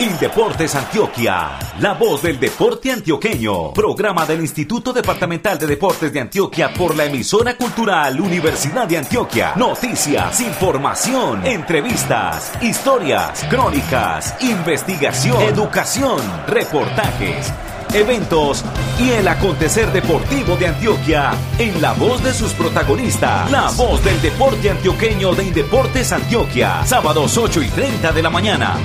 Indeportes Antioquia, la voz del deporte antioqueño. Programa del Instituto Departamental de Deportes de Antioquia por la emisora cultural Universidad de Antioquia. Noticias, información, entrevistas, historias, crónicas, investigación, educación, reportajes eventos y el acontecer deportivo de Antioquia en la voz de sus protagonistas. La voz del deporte antioqueño de Indeportes Antioquia. Sábados 8 y 30 de la mañana.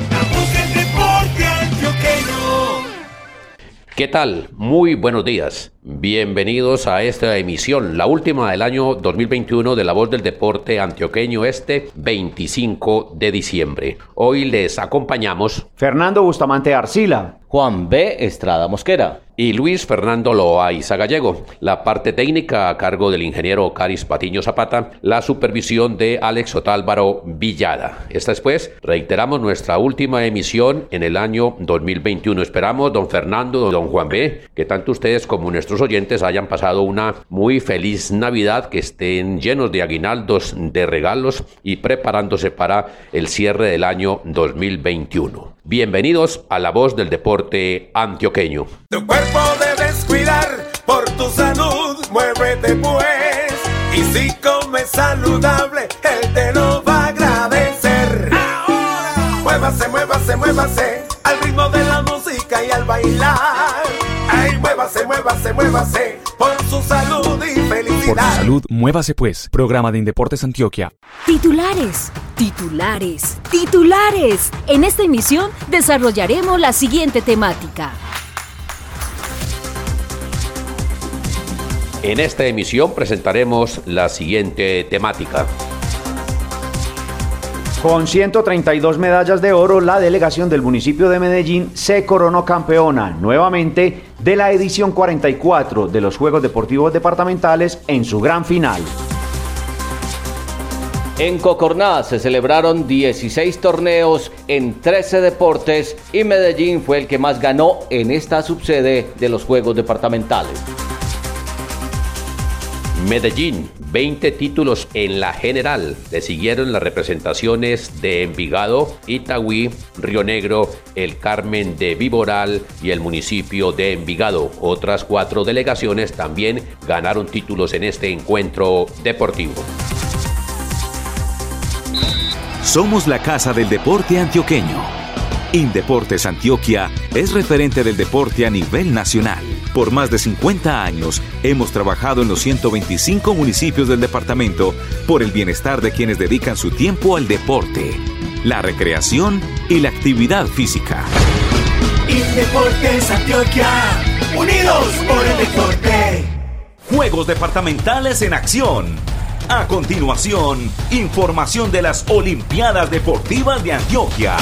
¿Qué tal? Muy buenos días. Bienvenidos a esta emisión, la última del año 2021 de La Voz del Deporte Antioqueño este 25 de diciembre. Hoy les acompañamos Fernando Bustamante Arcila, Juan B. Estrada Mosquera y Luis Fernando Loaiza Gallego. La parte técnica a cargo del ingeniero Caris Patiño Zapata, la supervisión de Alex Otálvaro Villada. Esta es pues, reiteramos nuestra última emisión en el año 2021. Esperamos, don Fernando, don Juan B., que tanto ustedes como nuestros oyentes hayan pasado una muy feliz Navidad, que estén llenos de aguinaldos, de regalos y preparándose para el cierre del año 2021. Bienvenidos a la voz del deporte antioqueño cuerpo debes cuidar por tu salud, muévete pues. Y si comes saludable, él te lo va a agradecer. Ahora, muévase, muévase, muévase al ritmo de la música y al bailar. Muévase, muévase, muévase por su salud y felicidad. Por su salud, muévase pues. Programa de Indeportes Antioquia. Titulares, titulares, titulares. En esta emisión desarrollaremos la siguiente temática. En esta emisión presentaremos la siguiente temática. Con 132 medallas de oro, la delegación del municipio de Medellín se coronó campeona nuevamente de la edición 44 de los Juegos Deportivos Departamentales en su gran final. En Cocorná se celebraron 16 torneos en 13 deportes y Medellín fue el que más ganó en esta subsede de los Juegos Departamentales. Medellín, 20 títulos en la general. Le siguieron las representaciones de Envigado, Itagüí, Río Negro, El Carmen de Viboral y el municipio de Envigado. Otras cuatro delegaciones también ganaron títulos en este encuentro deportivo. Somos la casa del deporte antioqueño. Indeportes Antioquia es referente del deporte a nivel nacional. Por más de 50 años hemos trabajado en los 125 municipios del departamento por el bienestar de quienes dedican su tiempo al deporte, la recreación y la actividad física. Indeportes Antioquia, unidos por el deporte. Juegos departamentales en acción. A continuación, información de las Olimpiadas Deportivas de Antioquia.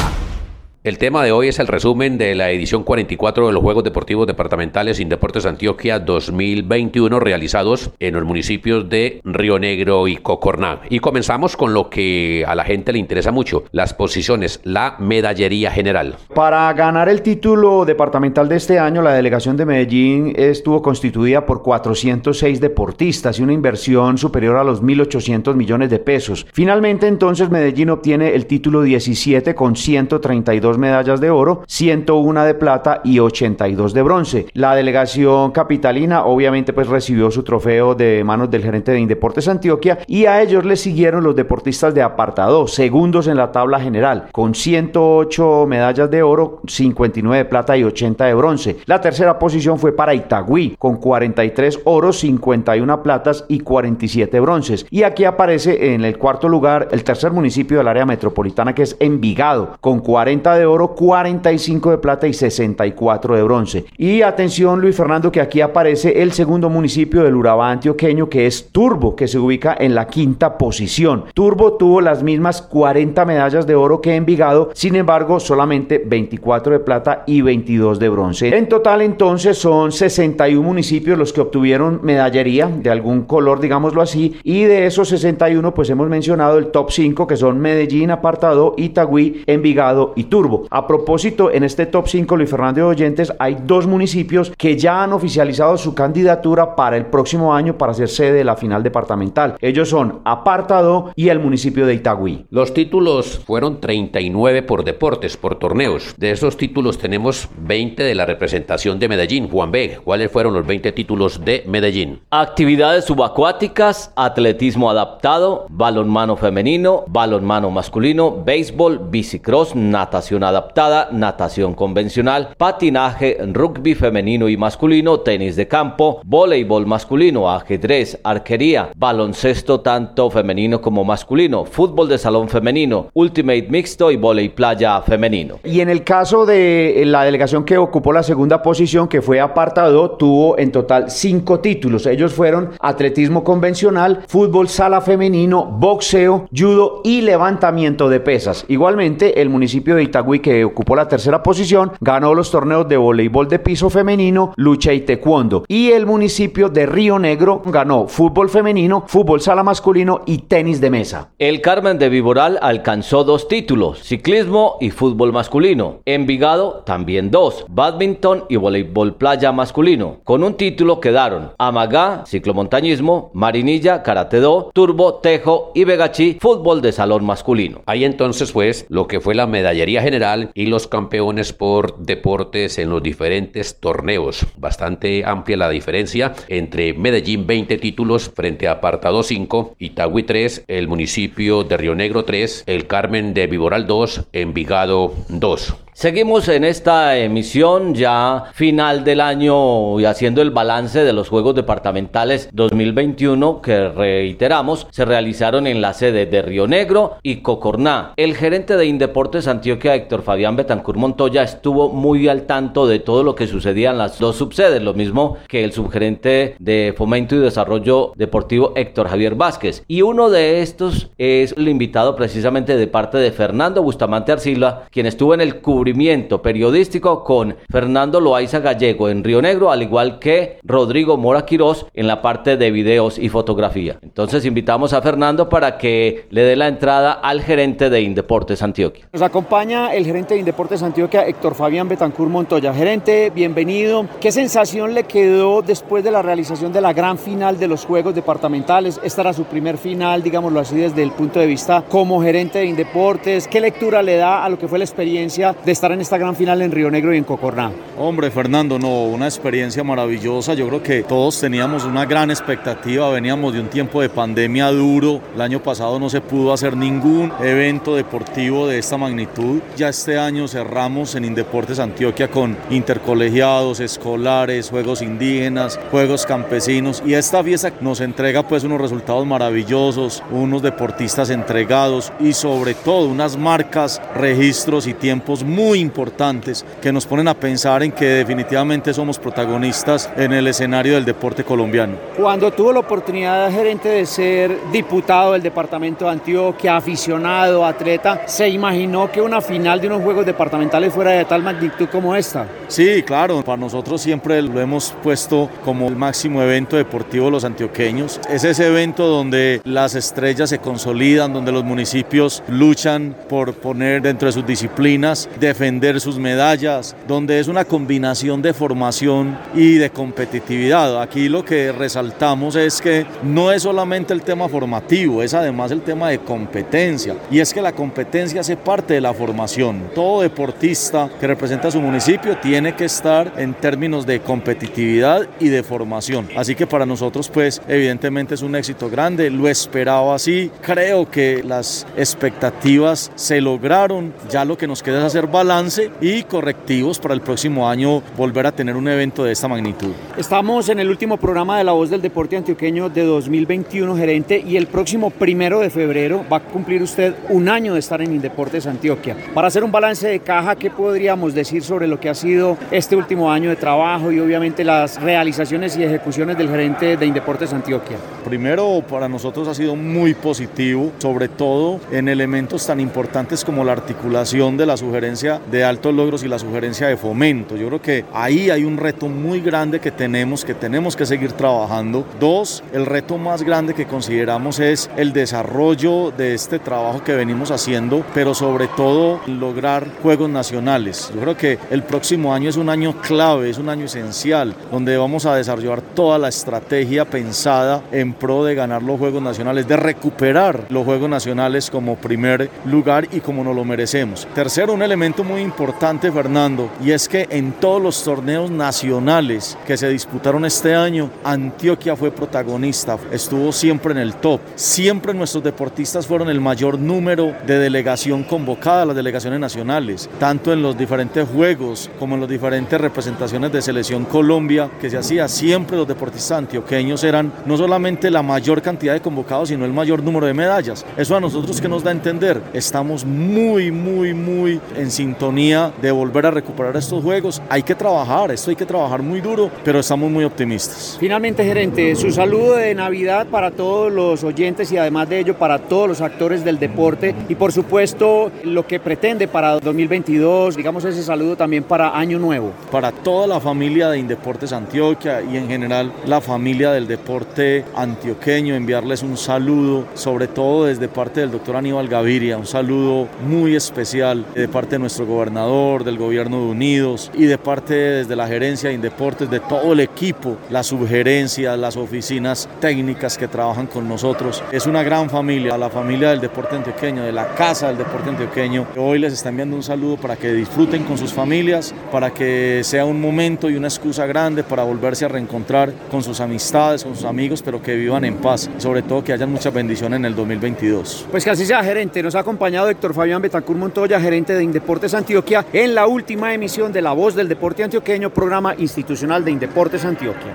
El tema de hoy es el resumen de la edición 44 de los Juegos Deportivos Departamentales Indeportes Antioquia 2021 realizados en los municipios de Río Negro y Cocorná. Y comenzamos con lo que a la gente le interesa mucho, las posiciones, la medallería general. Para ganar el título departamental de este año, la delegación de Medellín estuvo constituida por 406 deportistas y una inversión superior a los 1.800 millones de pesos. Finalmente, entonces, Medellín obtiene el título 17 con 132 medallas de oro, 101 de plata y 82 de bronce. La delegación capitalina obviamente pues recibió su trofeo de manos del gerente de Indeportes Antioquia y a ellos le siguieron los deportistas de apartado, segundos en la tabla general, con 108 medallas de oro, 59 de plata y 80 de bronce. La tercera posición fue para Itagüí, con 43 oros, 51 platas y 47 bronces. Y aquí aparece en el cuarto lugar el tercer municipio del área metropolitana que es Envigado, con 40 de oro, 45 de plata y 64 de bronce. Y atención Luis Fernando que aquí aparece el segundo municipio del Urabá antioqueño que es Turbo, que se ubica en la quinta posición. Turbo tuvo las mismas 40 medallas de oro que Envigado, sin embargo solamente 24 de plata y 22 de bronce. En total entonces son 61 municipios los que obtuvieron medallería de algún color, digámoslo así, y de esos 61 pues hemos mencionado el top 5 que son Medellín, Apartado, Itagüí, Envigado y Turbo. Turbo. A propósito, en este top 5, Luis Fernando de Oyentes, hay dos municipios que ya han oficializado su candidatura para el próximo año para ser sede de la final departamental. Ellos son Apartado y el municipio de Itagüí. Los títulos fueron 39 por deportes, por torneos. De esos títulos tenemos 20 de la representación de Medellín. Juan B., ¿cuáles fueron los 20 títulos de Medellín? Actividades subacuáticas, atletismo adaptado, balonmano femenino, balonmano masculino, béisbol, bicicross, natación adaptada, natación convencional, patinaje, rugby femenino y masculino, tenis de campo, voleibol masculino, ajedrez, arquería, baloncesto tanto femenino como masculino, fútbol de salón femenino, ultimate mixto y volei playa femenino. Y en el caso de la delegación que ocupó la segunda posición, que fue apartado, tuvo en total cinco títulos. Ellos fueron atletismo convencional, fútbol sala femenino, boxeo, judo y levantamiento de pesas. Igualmente, el municipio de Itagüí, que ocupó la tercera posición, ganó los torneos de voleibol de piso femenino, lucha y taekwondo. Y el municipio de Río Negro ganó fútbol femenino, fútbol sala masculino y tenis de mesa. El Carmen de Viboral alcanzó dos títulos, ciclismo y fútbol masculino. Envigado también dos, badminton y voleibol playa masculino. Con un título quedaron Amagá, ciclomontañismo, Marinilla, Karate Do, Turbo, Tejo y Vegachí, fútbol de salón masculino. Ahí entonces pues lo que fue la medallería general y los campeones por deportes en los diferentes torneos. Bastante amplia la diferencia entre Medellín 20 títulos frente a Apartado 5, Itagüí 3, el municipio de Río Negro 3, el Carmen de Viboral 2, Envigado 2. Seguimos en esta emisión ya final del año y haciendo el balance de los Juegos Departamentales 2021 que reiteramos se realizaron en la sede de Río Negro y Cocorná. El gerente de Indeportes Antioquia, Héctor Fabián Betancur Montoya, estuvo muy al tanto de todo lo que sucedía en las dos subsedes, lo mismo que el subgerente de Fomento y Desarrollo Deportivo Héctor Javier Vázquez. Y uno de estos es el invitado precisamente de parte de Fernando Bustamante Arcila, quien estuvo en el cubrimiento periodístico con Fernando Loaiza Gallego en Río Negro, al igual que Rodrigo Mora Quirós en la parte de videos y fotografía. Entonces invitamos a Fernando para que le dé la entrada al gerente de Indeportes Antioquia. Nos acompaña el gerente de Indeportes Antioquia, Héctor Fabián Betancur Montoya. Gerente, bienvenido. ¿Qué sensación le quedó después de la realización de la gran final de los Juegos Departamentales? Esta era su primer final, digámoslo así, desde el punto de vista como gerente de Indeportes. ¿Qué lectura le da a lo que fue la experiencia de estar en esta gran final en Río Negro y en Cocorná? Hombre, Fernando, no, una experiencia maravillosa. Yo creo que todos teníamos una gran expectativa. Veníamos de un tiempo de pandemia duro. El año pasado no se pudo hacer ningún evento deportivo de esta magnitud. Este año cerramos en Indeportes Antioquia con intercolegiados, escolares, juegos indígenas, juegos campesinos. Y esta fiesta nos entrega pues unos resultados maravillosos, unos deportistas entregados y sobre todo unas marcas, registros y tiempos muy importantes que nos ponen a pensar en que definitivamente somos protagonistas en el escenario del deporte colombiano. Cuando tuvo la oportunidad, gerente, de ser diputado del departamento de Antioquia, aficionado, atleta, ¿se imaginó que una final de unos Juegos Departamentales fuera de tal magnitud como esta? Sí, claro, para nosotros siempre lo hemos puesto como el máximo evento deportivo de los antioqueños. Es ese evento donde las estrellas se consolidan, donde los municipios luchan por poner dentro de sus disciplinas defender sus medallas, donde es una combinación de formación y de competitividad. Aquí lo que resaltamos es que no es solamente el tema formativo, es además el tema de competencia. Y es que la competencia hace parte de la formación. Todo deportista que representa a su municipio tiene que estar en términos de competitividad y de formación. Así que para nosotros pues evidentemente es un éxito grande, lo esperaba así. Creo que las expectativas se lograron, ya lo que nos queda es hacer balance y correctivos para el próximo año volver a tener un evento de esta magnitud. Estamos en el último programa de La Voz del Deporte Antioqueño de 2021, gerente, y el próximo primero de febrero va a cumplir usted un año de estar en Indeportes Antioquia. Para hacer un balance de caja, ¿qué podríamos decir sobre lo que ha sido este último año de trabajo y obviamente las realizaciones y ejecuciones del gerente de Indeportes Antioquia? Primero, para nosotros ha sido muy positivo, sobre todo en elementos tan importantes como la articulación de la sugerencia de altos logros y la sugerencia de fomento. Yo creo que ahí hay un reto muy grande que tenemos, que tenemos que seguir trabajando. Dos, el reto más grande que consideramos es el desarrollo de este trabajo que venimos haciendo, pero sobre todo lograr juegos nacionales. Yo creo que el próximo año es un año clave, es un año esencial, donde vamos a desarrollar toda la estrategia pensada en pro de ganar los Juegos Nacionales, de recuperar los Juegos Nacionales como primer lugar y como nos lo merecemos. Tercero, un elemento muy importante, Fernando, y es que en todos los torneos nacionales que se disputaron este año, Antioquia fue protagonista, estuvo siempre en el top. Siempre nuestros deportistas fueron el mayor número de delegación convocada las delegaciones nacionales, tanto en los diferentes juegos como en las diferentes representaciones de selección Colombia que se hacía. Siempre los deportistas antioqueños eran no solamente la mayor cantidad de convocados, sino el mayor número de medallas. Eso a nosotros que nos da a entender, estamos muy, muy, muy en sintonía de volver a recuperar estos juegos. Hay que trabajar, esto hay que trabajar muy duro, pero estamos muy optimistas. Finalmente, gerente, su saludo de Navidad para todos los oyentes y además de ello para todos los actores del deporte y por supuesto lo que pretende para 2022, digamos ese saludo también para Año Nuevo. Para toda la familia de Indeportes Antioquia y en general la familia del deporte antioqueño, enviarles un saludo, sobre todo desde parte del doctor Aníbal Gaviria, un saludo muy especial de parte de nuestro gobernador, del gobierno de Unidos y de parte desde la gerencia de Indeportes, de todo el equipo, las subgerencias, las oficinas técnicas que trabajan con nosotros. Es una gran familia, la familia del deporte antioqueño, de la casa del deporte antioqueño. Hoy les está enviando un saludo para que disfruten con sus familias, para que sea un momento y una excusa grande para volverse a reencontrar con sus amistades, con sus amigos, pero que vivan en paz. Sobre todo que hayan muchas bendiciones en el 2022. Pues que así sea, gerente. Nos ha acompañado Héctor Fabián Betancur Montoya, gerente de Indeportes Antioquia, en la última emisión de La Voz del Deporte Antioqueño, programa institucional de Indeportes Antioquia.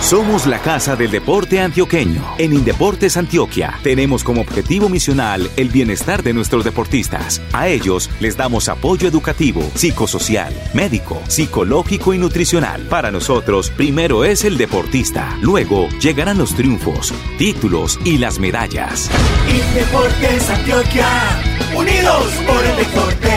Somos la Casa del Deporte Antioqueño. En Indeportes Antioquia tenemos como objetivo misional el bienestar de nuestros deportistas. A ellos les damos apoyo educativo, psicosocial, médico, psicológico y nutricional. Para nosotros, primero es el deportista. Luego llegarán los triunfos, títulos y las medallas. Indeportes Antioquia, unidos por el deporte.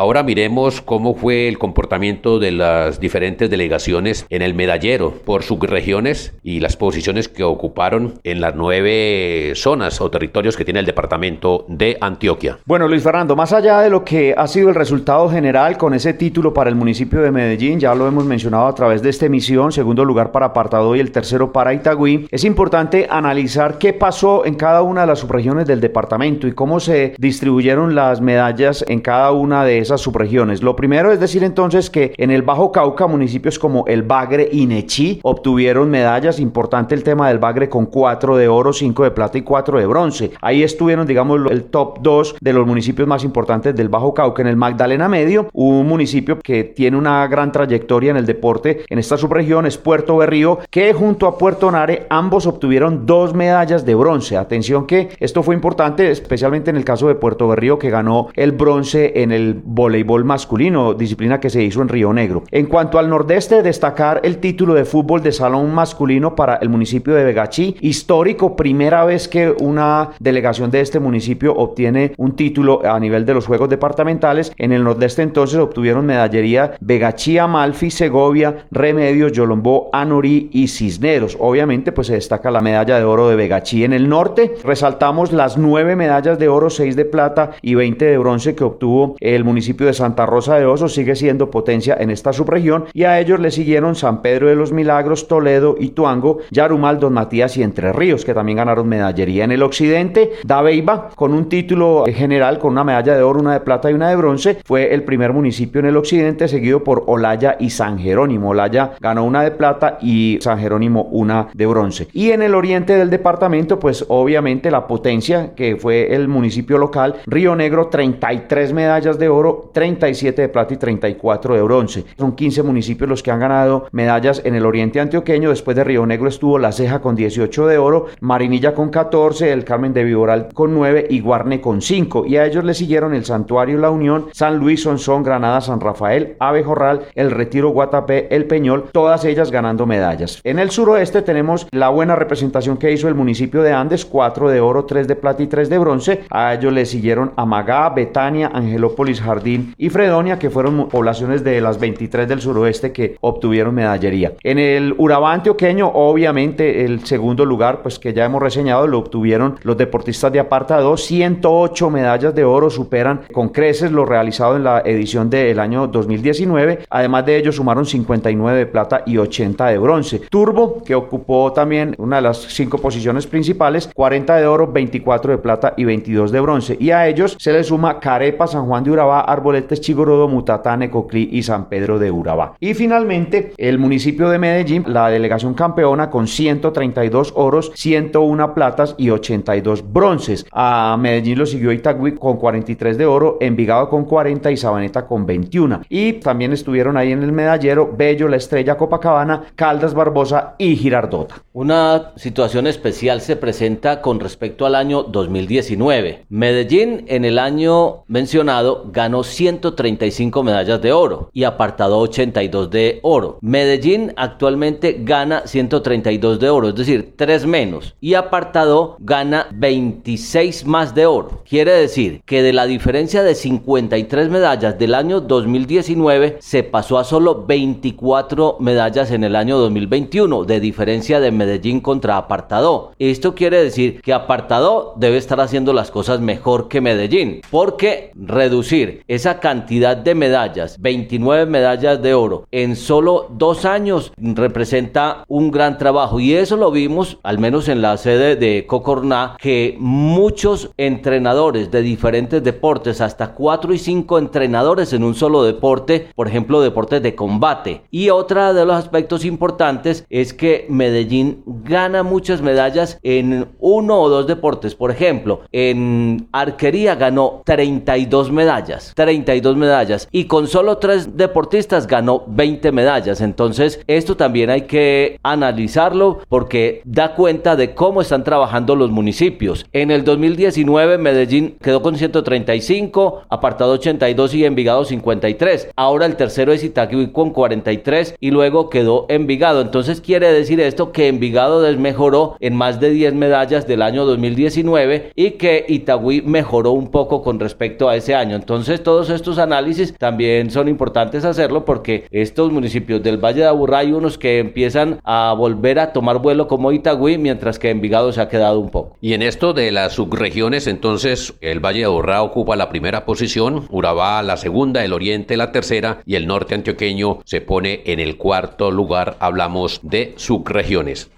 Ahora miremos cómo fue el comportamiento de las diferentes delegaciones en el medallero por subregiones y las posiciones que ocuparon en las nueve zonas o territorios que tiene el departamento de Antioquia. Bueno, Luis Fernando, más allá de lo que ha sido el resultado general con ese título para el municipio de Medellín, ya lo hemos mencionado a través de esta emisión, segundo lugar para Apartado y el tercero para Itagüí, es importante analizar qué pasó en cada una de las subregiones del departamento y cómo se distribuyeron las medallas en cada una de esas subregiones. Lo primero es decir entonces que en el Bajo Cauca municipios como el Bagre y Nechí obtuvieron medallas, importante el tema del Bagre con 4 de oro, 5 de plata y 4 de bronce. Ahí estuvieron digamos el top 2 de los municipios más importantes del Bajo Cauca. En el Magdalena Medio, un municipio que tiene una gran trayectoria en el deporte en esta subregión es Puerto Berrío, que junto a Puerto Nare ambos obtuvieron dos medallas de bronce. Atención que esto fue importante, especialmente en el caso de Puerto Berrío que ganó el bronce en el voleibol masculino, disciplina que se hizo en Río Negro. En cuanto al nordeste, destacar el título de fútbol de salón masculino para el municipio de Vegachí, histórico, primera vez que una delegación de este municipio obtiene un título a nivel de los Juegos Departamentales. En el nordeste entonces obtuvieron medallería Vegachí, Amalfi, Segovia, Remedios, Yolombó, Anorí y Cisneros. Obviamente pues se destaca la medalla de oro de Vegachí. En el norte resaltamos las nueve medallas de oro, seis de plata y 20 de bronce que obtuvo el municipio de Santa Rosa de Osos sigue siendo potencia en esta subregión y a ellos le siguieron San Pedro de los Milagros, Toledo, Ituango, Yarumal, Don Matías y Entre Ríos, que también ganaron medallería. En el occidente, Dabeiba, con un título general, con una medalla de oro, una de plata y una de bronce, fue el primer municipio en el occidente, seguido por Olaya y San Jerónimo. Olaya ganó una de plata y San Jerónimo una de bronce. Y en el oriente del departamento, pues obviamente la potencia, que fue el municipio local, Río Negro, 33 medallas de oro, 37 de plata y 34 de bronce. Son 15 municipios los que han ganado medallas en el oriente antioqueño. Después de Río Negro estuvo La Ceja con 18 de oro, Marinilla con 14, el Carmen de Viboral con 9 y Guarne con 5. Y a ellos le siguieron el Santuario La Unión, San Luis, Sonsón, Granada, San Rafael, Abejorral, el Retiro, Guatapé, el Peñol, todas ellas ganando medallas. En el suroeste tenemos la buena representación que hizo el municipio de Andes, 4 de oro, 3 de plata y 3 de bronce. A ellos le siguieron Amagá, Betania, Angelópolis, Jardín, Y Fredonia, que fueron poblaciones de las 23 del suroeste que obtuvieron medallería. En el Urabá antioqueño, obviamente el segundo lugar, pues que ya hemos reseñado, lo obtuvieron los deportistas de Aparta 2, 108 medallas de oro superan con creces lo realizado en la edición del año 2019. Además de ellos sumaron 59 de plata y 80 de bronce. Turbo, que ocupó también una de las cinco posiciones principales, 40 de oro, 24 de plata y 22 de bronce. Y a ellos se les suma Carepa, San Juan de Urabá, Arboletes, Chigorodo, Mutatá, Necoclí y San Pedro de Urabá. Y finalmente, el municipio de Medellín, la delegación campeona con 132 oros, 101 platas y 82 bronces. A Medellín lo siguió Itagüí con 43 de oro, Envigado con 40 y Sabaneta con 21. Y también estuvieron ahí en el medallero Bello, La Estrella, Copacabana, Caldas, Barbosa y Girardota. Una situación especial se presenta con respecto al año 2019. Medellín en el año mencionado ganó 135 medallas de oro y apartado 82 de oro. Medellín actualmente gana 132 de oro, es decir, 3 menos. Y apartado gana 26 más de oro. Quiere decir que de la diferencia de 53 medallas del año 2019 se pasó a solo 24 medallas en el año 2021 de diferencia de Medellín contra apartado. Esto quiere decir que apartado debe estar haciendo las cosas mejor que Medellín porque reducir esa cantidad de medallas, 29 medallas de oro en solo dos años representa un gran trabajo. Y eso lo vimos al menos en la sede de Cocorná que muchos entrenadores de diferentes deportes hasta 4 y 5 entrenadores en un solo deporte por ejemplo deportes de combate. Y otra de los aspectos importantes es que Medellín gana muchas medallas en uno o dos deportes. Por ejemplo en arquería ganó 32 medallas 32 medallas y con solo tres deportistas ganó 20 medallas entonces esto también hay que analizarlo porque da cuenta de cómo están trabajando los municipios. En el 2019 Medellín quedó con 135, apartado 82 y Envigado 53. Ahora el tercero es Itagüí con 43 y luego quedó Envigado. Entonces quiere decir esto que Envigado desmejoró en más de 10 medallas del año 2019 y que Itagüí mejoró un poco con respecto a ese año. Entonces todos estos análisis también son importantes hacerlo porque estos municipios del Valle de Aburrá hay unos que empiezan a volver a tomar vuelo como Itagüí mientras que Envigado se ha quedado un poco. Y en esto de las subregiones, entonces el Valle de Aburrá ocupa la primera posición, Urabá la segunda, el Oriente la tercera y el norte antioqueño se pone en el cuarto lugar. Hablamos de subregiones.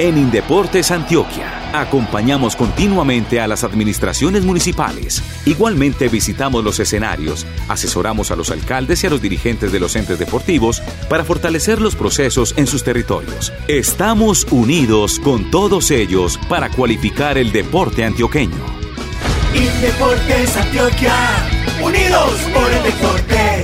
En Indeportes Antioquia acompañamos continuamente a las administraciones municipales. Igualmente visitamos los escenarios, asesoramos a los alcaldes y a los dirigentes de los entes deportivos para fortalecer los procesos en sus territorios. Estamos unidos con todos ellos para cualificar el deporte antioqueño. Indeportes Antioquia, unidos por el deporte.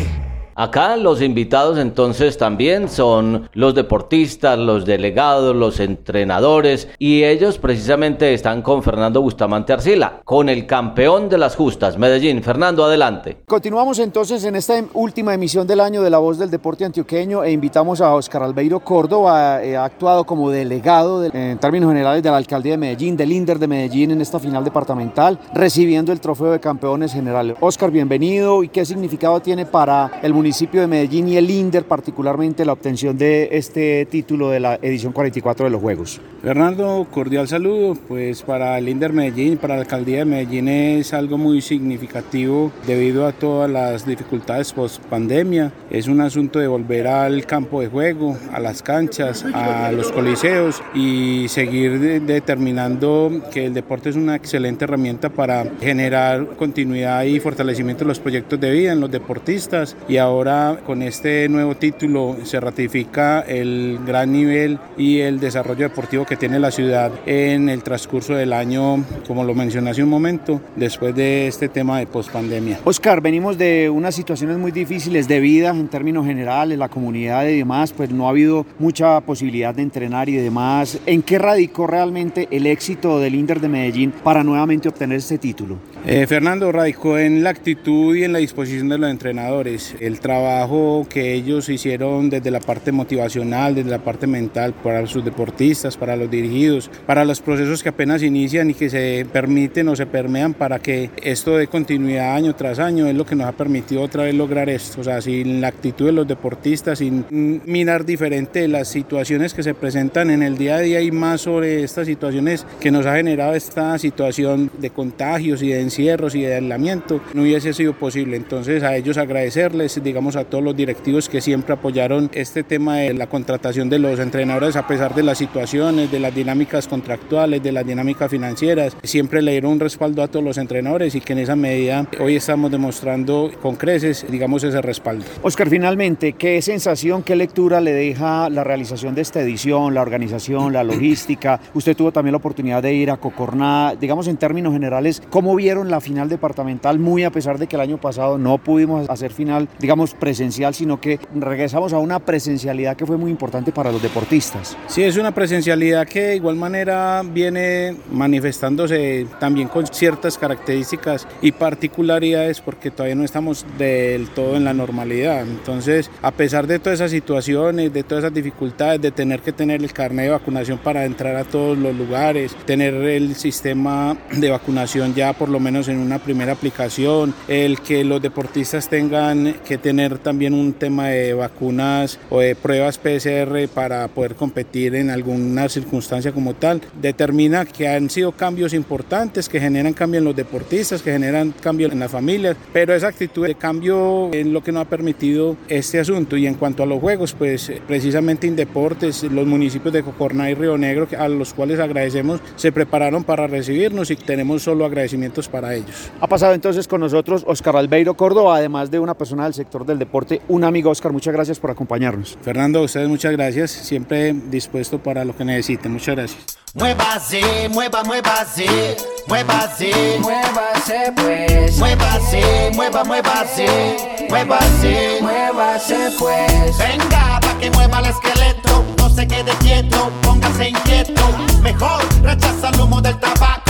Acá los invitados entonces también son los deportistas, los delegados, los entrenadores y ellos precisamente están con Fernando Bustamante Arcila, con el campeón de las justas, Medellín. Fernando, adelante. Continuamos entonces en esta última emisión del año de La Voz del Deporte Antioqueño e invitamos a Oscar Albeiro Córdoba, eh, ha actuado como delegado de, en términos generales de la Alcaldía de Medellín, del INDER de Medellín en esta final departamental, recibiendo el trofeo de campeones generales. Oscar, bienvenido y qué significado tiene para el municipio municipio de Medellín y el INDER, particularmente la obtención de este título de la edición 44 de los Juegos. Fernando, cordial saludo. Pues para el INDER Medellín, para la alcaldía de Medellín es algo muy significativo debido a todas las dificultades post pandemia. Es un asunto de volver al campo de juego, a las canchas, a los coliseos y seguir de determinando que el deporte es una excelente herramienta para generar continuidad y fortalecimiento de los proyectos de vida en los deportistas y ahora ahora con este nuevo título se ratifica el gran nivel y el desarrollo deportivo que tiene la ciudad en el transcurso del año, como lo mencioné hace un momento, después de este tema de pospandemia. Oscar, venimos de unas situaciones muy difíciles de vida en términos generales, la comunidad y demás, pues no ha habido mucha posibilidad de entrenar y demás. ¿En qué radicó realmente el éxito del Inter de Medellín para nuevamente obtener este título? Eh, Fernando radicó en la actitud y en la disposición de los entrenadores. El trabajo que ellos hicieron desde la parte motivacional, desde la parte mental para sus deportistas, para los dirigidos, para los procesos que apenas inician y que se permiten o se permean para que esto dé continuidad año tras año es lo que nos ha permitido otra vez lograr esto. O sea, sin la actitud de los deportistas, sin mirar diferente las situaciones que se presentan en el día a día y más sobre estas situaciones que nos ha generado esta situación de contagios y de encierros y de aislamiento, no hubiese sido posible. Entonces a ellos agradecerles, digamos a todos los directivos que siempre apoyaron este tema de la contratación de los entrenadores a pesar de las situaciones, de las dinámicas contractuales, de las dinámicas financieras, siempre le dieron un respaldo a todos los entrenadores y que en esa medida hoy estamos demostrando con creces, digamos, ese respaldo. Oscar, finalmente, ¿qué sensación, qué lectura le deja la realización de esta edición, la organización, la logística? Usted tuvo también la oportunidad de ir a Cocorná, digamos en términos generales, ¿cómo vieron la final departamental? Muy a pesar de que el año pasado no pudimos hacer final, digamos, presencial, sino que regresamos a una presencialidad que fue muy importante para los deportistas. Sí, es una presencialidad que de igual manera viene manifestándose también con ciertas características y particularidades porque todavía no estamos del todo en la normalidad. Entonces, a pesar de todas esas situaciones, de todas esas dificultades, de tener que tener el carnet de vacunación para entrar a todos los lugares, tener el sistema de vacunación ya por lo menos en una primera aplicación, el que los deportistas tengan que tener también un tema de vacunas o de pruebas PCR para poder competir en alguna circunstancia como tal, determina que han sido cambios importantes que generan cambio en los deportistas, que generan cambio en las familias, pero esa actitud de cambio es lo que nos ha permitido este asunto. Y en cuanto a los juegos, pues precisamente Indeportes, los municipios de Cocorná y Río Negro, a los cuales agradecemos, se prepararon para recibirnos y tenemos solo agradecimientos para ellos. Ha pasado entonces con nosotros Oscar Albeiro Córdoba, además de una persona del sector del deporte, un amigo Oscar, muchas gracias por acompañarnos. Fernando, a ustedes muchas gracias, siempre dispuesto para lo que necesiten, muchas gracias. Muévase, mueva, muévase, muévase, muévase pues. Muévase, mueva, muévase, muévase, muévase pues. Venga, pa' que mueva el esqueleto, no se quede quieto, póngase inquieto. Mejor rechaza el humo del tabaco,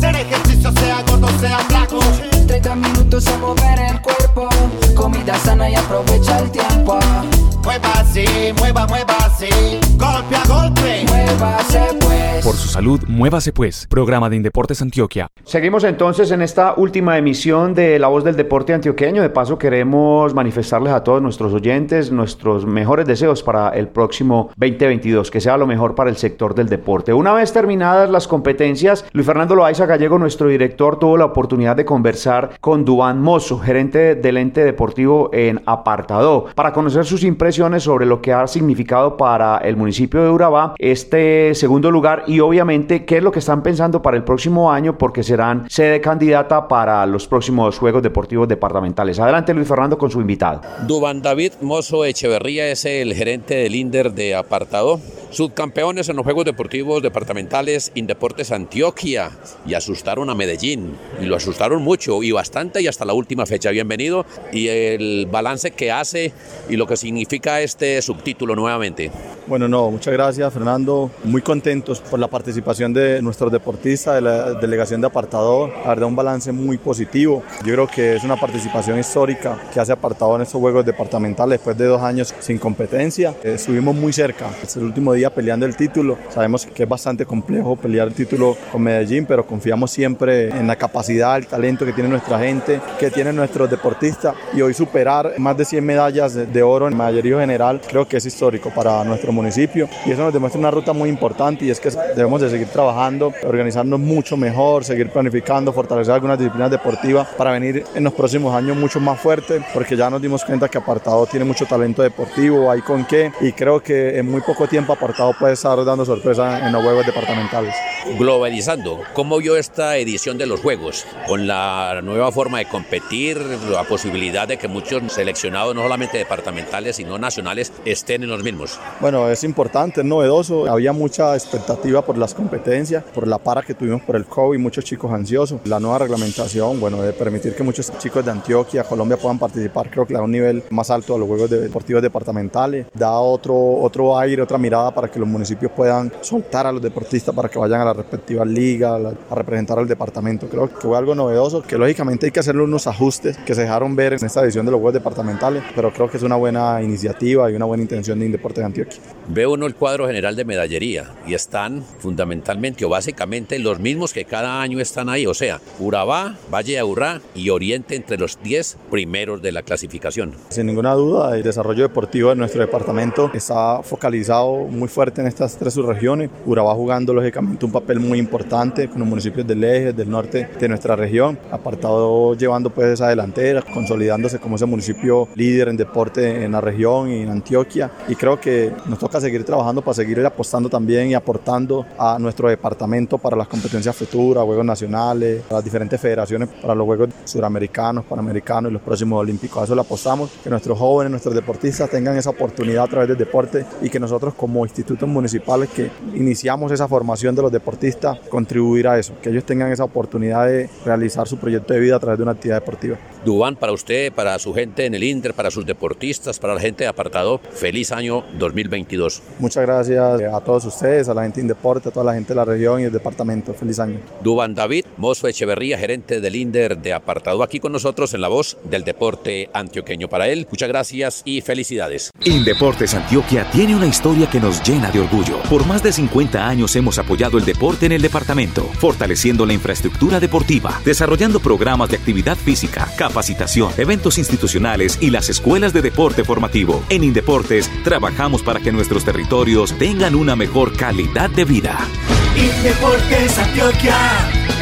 hacer ejercicio sea gordo, sea flaco. 30 minutos a mover el cuerpo, comida sana y aprovecha el tiempo. Muévase, mueva, muévase, golpe a golpe. Muévase pues. Por su salud, muévase pues. Programa de Indeportes Antioquia. Seguimos entonces en esta última emisión de La Voz del Deporte Antioqueño. De paso queremos manifestarles a todos nuestros oyentes nuestros mejores deseos para el próximo 2022, que sea lo mejor para el sector del deporte. Una vez terminadas las competencias, Luis Fernando Loaiza Gallego, nuestro director, tuvo la oportunidad de conversar con Duan Mozo, gerente del ente deportivo en Apartado, para conocer sus impresiones sobre lo que ha significado para el municipio de Urabá este segundo lugar y obviamente qué es lo que están pensando para el próximo año porque serán sede candidata para los próximos Juegos Deportivos Departamentales. Adelante Luis Fernando con su invitado. Duban David Mozo Echeverría es el gerente del INDER de Apartado. Subcampeones en los Juegos Deportivos Departamentales Indeportes Antioquia y asustaron a Medellín y lo asustaron mucho y bastante y hasta la última fecha. Bienvenido y el balance que hace y lo que significa este subtítulo nuevamente. Bueno, no, muchas gracias Fernando. Muy contentos por la participación de nuestros deportistas, de la delegación de Apartado. La verdad, un balance muy positivo. Yo creo que es una participación histórica que hace Apartado en estos Juegos Departamentales después de dos años sin competencia. Eh, estuvimos muy cerca. Es el último día peleando el título. Sabemos que es bastante complejo pelear el título con Medellín, pero confiamos siempre en la capacidad, el talento que tiene nuestra gente, que tienen nuestros deportistas. Y hoy superar más de 100 medallas de, oro en mayoría general creo que es histórico para nuestro municipio. Y eso nos demuestra una ruta muy importante y es que debemos de seguir trabajando, organizarnos mucho mejor, seguir planificando, fortalecer algunas disciplinas deportivas para venir en los próximos años mucho más fuerte, porque ya nos dimos cuenta que Apartado tiene mucho talento deportivo, hay con qué, y creo que en muy poco tiempo Apartado puede estar dando sorpresa en los juegos departamentales. Globalizando, ¿cómo vio esta edición de los juegos? Con la nueva forma de competir, la posibilidad de que muchos seleccionados, no solamente departamentales, sino nacionales, estén en los mismos. Bueno, es importante, es novedoso. Había mucha expectativa por las competencias, por la para que tuvimos por el COVID, muchos chicos ansiosos. La nueva reglamentación, bueno, de permitir que muchos chicos de Antioquia, Colombia puedan participar, creo que da un nivel más alto a los juegos deportivos departamentales. Da otro, otro aire, otra mirada para que los municipios puedan soltar a los deportistas para que vayan a las respectivas ligas, a representar al departamento. Creo que fue algo novedoso, que lógicamente hay que hacerle unos ajustes que se dejaron ver en esta edición de los Juegos Departamentales, pero creo que es una buena iniciativa y una buena intención de Indeportes de Antioquia. Ve uno el cuadro general de medallería y están fundamentalmente o básicamente los mismos que cada año están ahí, o sea, Urabá, Valle de Aburrá y Oriente entre los 10 primeros de la clasificación. Sin ninguna duda, el desarrollo deportivo de nuestro departamento está focalizado muy fuerte en estas tres subregiones. Urabá jugando lógicamente un papel muy importante con los municipios del eje, del norte de nuestra región. Apartado llevando pues esa delantera, consolidándose como ese municipio líder en deporte en la región y en Antioquia. Y creo que nos toca seguir trabajando para seguir apostando también y aportando a nuestro departamento para las competencias futuras, Juegos Nacionales, las diferentes federaciones para los Juegos Suramericanos, Panamericanos y los próximos Olímpicos. A eso le apostamos, que nuestros jóvenes, nuestros deportistas tengan esa oportunidad a través del deporte y que nosotros como institutos municipales que iniciamos esa formación de los deportistas, contribuir a eso, que ellos tengan esa oportunidad de realizar su proyecto de vida a través de una actividad deportiva. Dubán, para usted, para su gente en el Inter, para sus deportistas, para la gente de apartado, feliz año 2022. Muchas gracias a todos ustedes, a la gente en deporte, a toda la gente de la región y el departamento. Feliz año. Dubán David, Mozo Echeverría, gerente del Inter de apartado, aquí con nosotros en la voz del deporte antioqueño. Para él, muchas gracias y felicidades. Indeportes Antioquia tiene una historia que nos llena de orgullo. Por más de 50 años hemos apoyado el deporte en el departamento, fortaleciendo la infraestructura deportiva, desarrollando programas de actividad física, capacitación, eventos institucionales y las escuelas de deporte formativo. En Indeportes trabajamos para que nuestros territorios tengan una mejor calidad de vida. Indeportes Antioquia,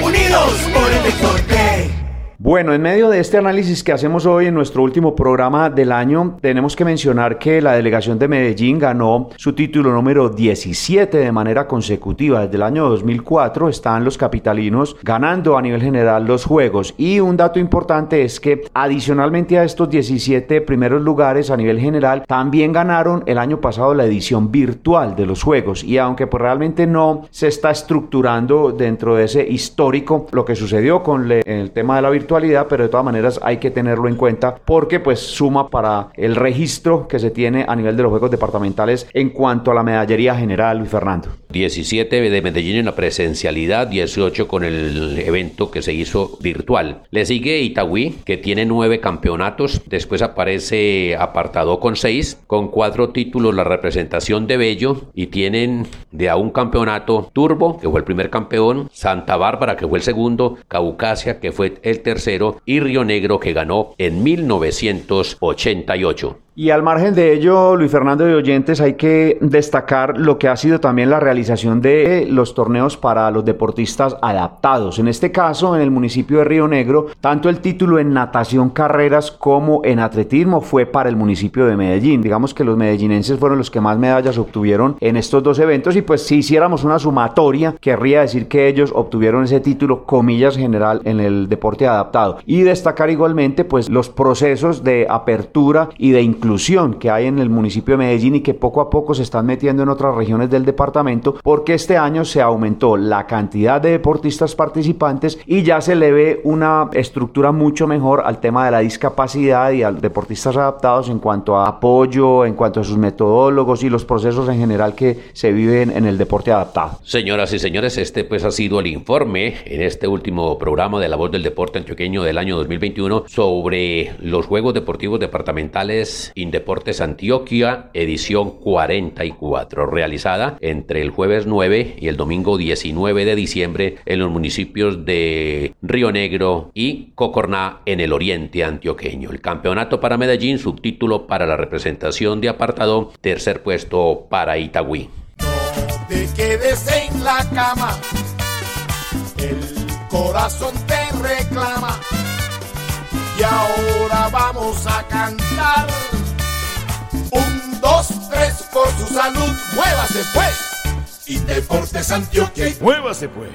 unidos por el deporte. Bueno, en medio de este análisis que hacemos hoy en nuestro último programa del año, tenemos que mencionar que la delegación de Medellín ganó su título número 17 de manera consecutiva. Desde el año 2004 están los capitalinos ganando a nivel general los juegos. Y un dato importante es que adicionalmente a estos 17 primeros lugares a nivel general, también ganaron el año pasado la edición virtual de los juegos. Y aunque pues realmente no se está estructurando dentro de ese histórico lo que sucedió con el tema de la virtualidad, pero de todas maneras hay que tenerlo en cuenta porque pues suma para el registro que se tiene a nivel de los juegos departamentales en cuanto a la medallería general, Luis Fernando. 17 de Medellín en la presencialidad, 18 con el evento que se hizo virtual. Le sigue Itagüí, que tiene nueve campeonatos. Después aparece Apartado con seis, con cuatro títulos la representación de Bello y tienen de a un campeonato Turbo, que fue el primer campeón, Santa Bárbara, que fue el segundo, Caucasia, que fue el tercero y Río Negro que ganó en 1988. Y al margen de ello, Luis Fernando de Oyentes, hay que destacar lo que ha sido también la realización de los torneos para los deportistas adaptados. En este caso, en el municipio de Río Negro, tanto el título en natación carreras como en atletismo fue para el municipio de Medellín. Digamos que los medellinenses fueron los que más medallas obtuvieron en estos dos eventos y pues si hiciéramos una sumatoria, querría decir que ellos obtuvieron ese título, comillas, general en el deporte adaptado. Y destacar igualmente pues los procesos de apertura y de inclusión que hay en el municipio de Medellín y que poco a poco se están metiendo en otras regiones del departamento porque este año se aumentó la cantidad de deportistas participantes y ya se le ve una estructura mucho mejor al tema de la discapacidad y a deportistas adaptados en cuanto a apoyo, en cuanto a sus metodólogos y los procesos en general que se viven en el deporte adaptado. Señoras y señores, este pues ha sido el informe en este último programa de la voz del deporte antioqueño del año 2021 sobre los Juegos Deportivos Departamentales Deportes Antioquia, edición 44, realizada entre el jueves 9 y el domingo 19 de diciembre en los municipios de Río Negro y Cocorná en el oriente antioqueño. El campeonato para Medellín, subtítulo para la representación de apartado, tercer puesto para Itagüí. Te quedes en la cama, el corazón te reclama. Y ahora vamos a cantar dos, tres, por su salud, muévase pues. Y Deportes Antioquia. Muévase pues.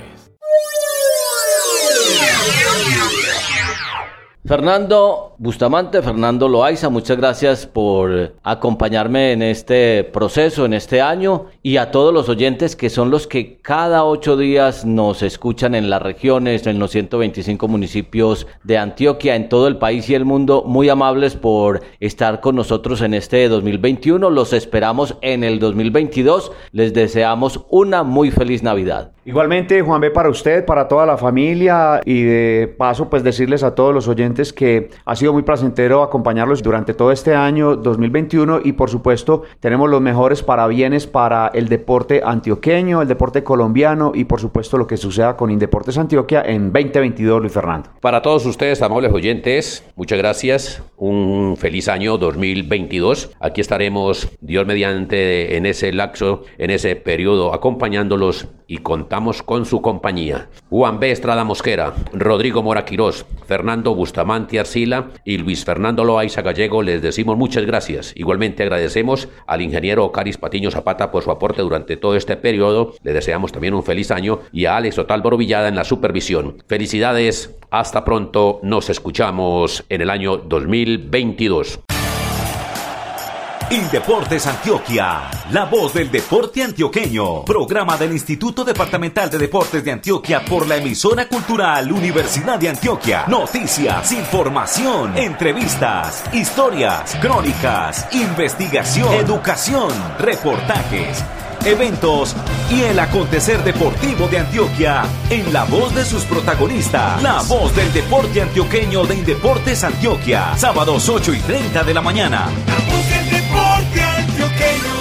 Fernando Bustamante, Fernando Loaiza, muchas gracias por acompañarme en este proceso, en este año, y a todos los oyentes que son los que cada ocho días nos escuchan en las regiones, en los 125 municipios de Antioquia, en todo el país y el mundo, muy amables por estar con nosotros en este 2021. Los esperamos en el 2022. Les deseamos una muy feliz Navidad. Igualmente, Juan B, para usted, para toda la familia y de paso, pues decirles a todos los oyentes que ha sido muy placentero acompañarlos durante todo este año 2021 y por supuesto tenemos los mejores parabienes para el deporte antioqueño, el deporte colombiano y por supuesto lo que suceda con Indeportes Antioquia en 2022, Luis Fernando. Para todos ustedes, amables oyentes, muchas gracias. Un feliz año 2022. Aquí estaremos, Dios mediante, en ese lapso, en ese periodo, acompañándolos y contamos con su compañía. Juan B. Estrada Mosquera, Rodrigo Mora Quirós, Fernando Bustamante Arcila y Luis Fernando Loaiza Gallego les decimos muchas gracias. Igualmente agradecemos al ingeniero Caris Patiño Zapata por su aporte durante todo este periodo. Le deseamos también un feliz año y a Alex Otálvaro Villada en la supervisión. Felicidades, hasta pronto, nos escuchamos en el año 2022. Indeportes Antioquia, la voz del deporte antioqueño. Programa del Instituto Departamental de Deportes de Antioquia por la emisora cultural Universidad de Antioquia. Noticias, información, entrevistas, historias, crónicas, investigación, educación, reportajes eventos y el acontecer deportivo de Antioquia en la voz de sus protagonistas. La voz del deporte antioqueño de Indeportes Antioquia. Sábados 8 y 30 de la mañana. okay.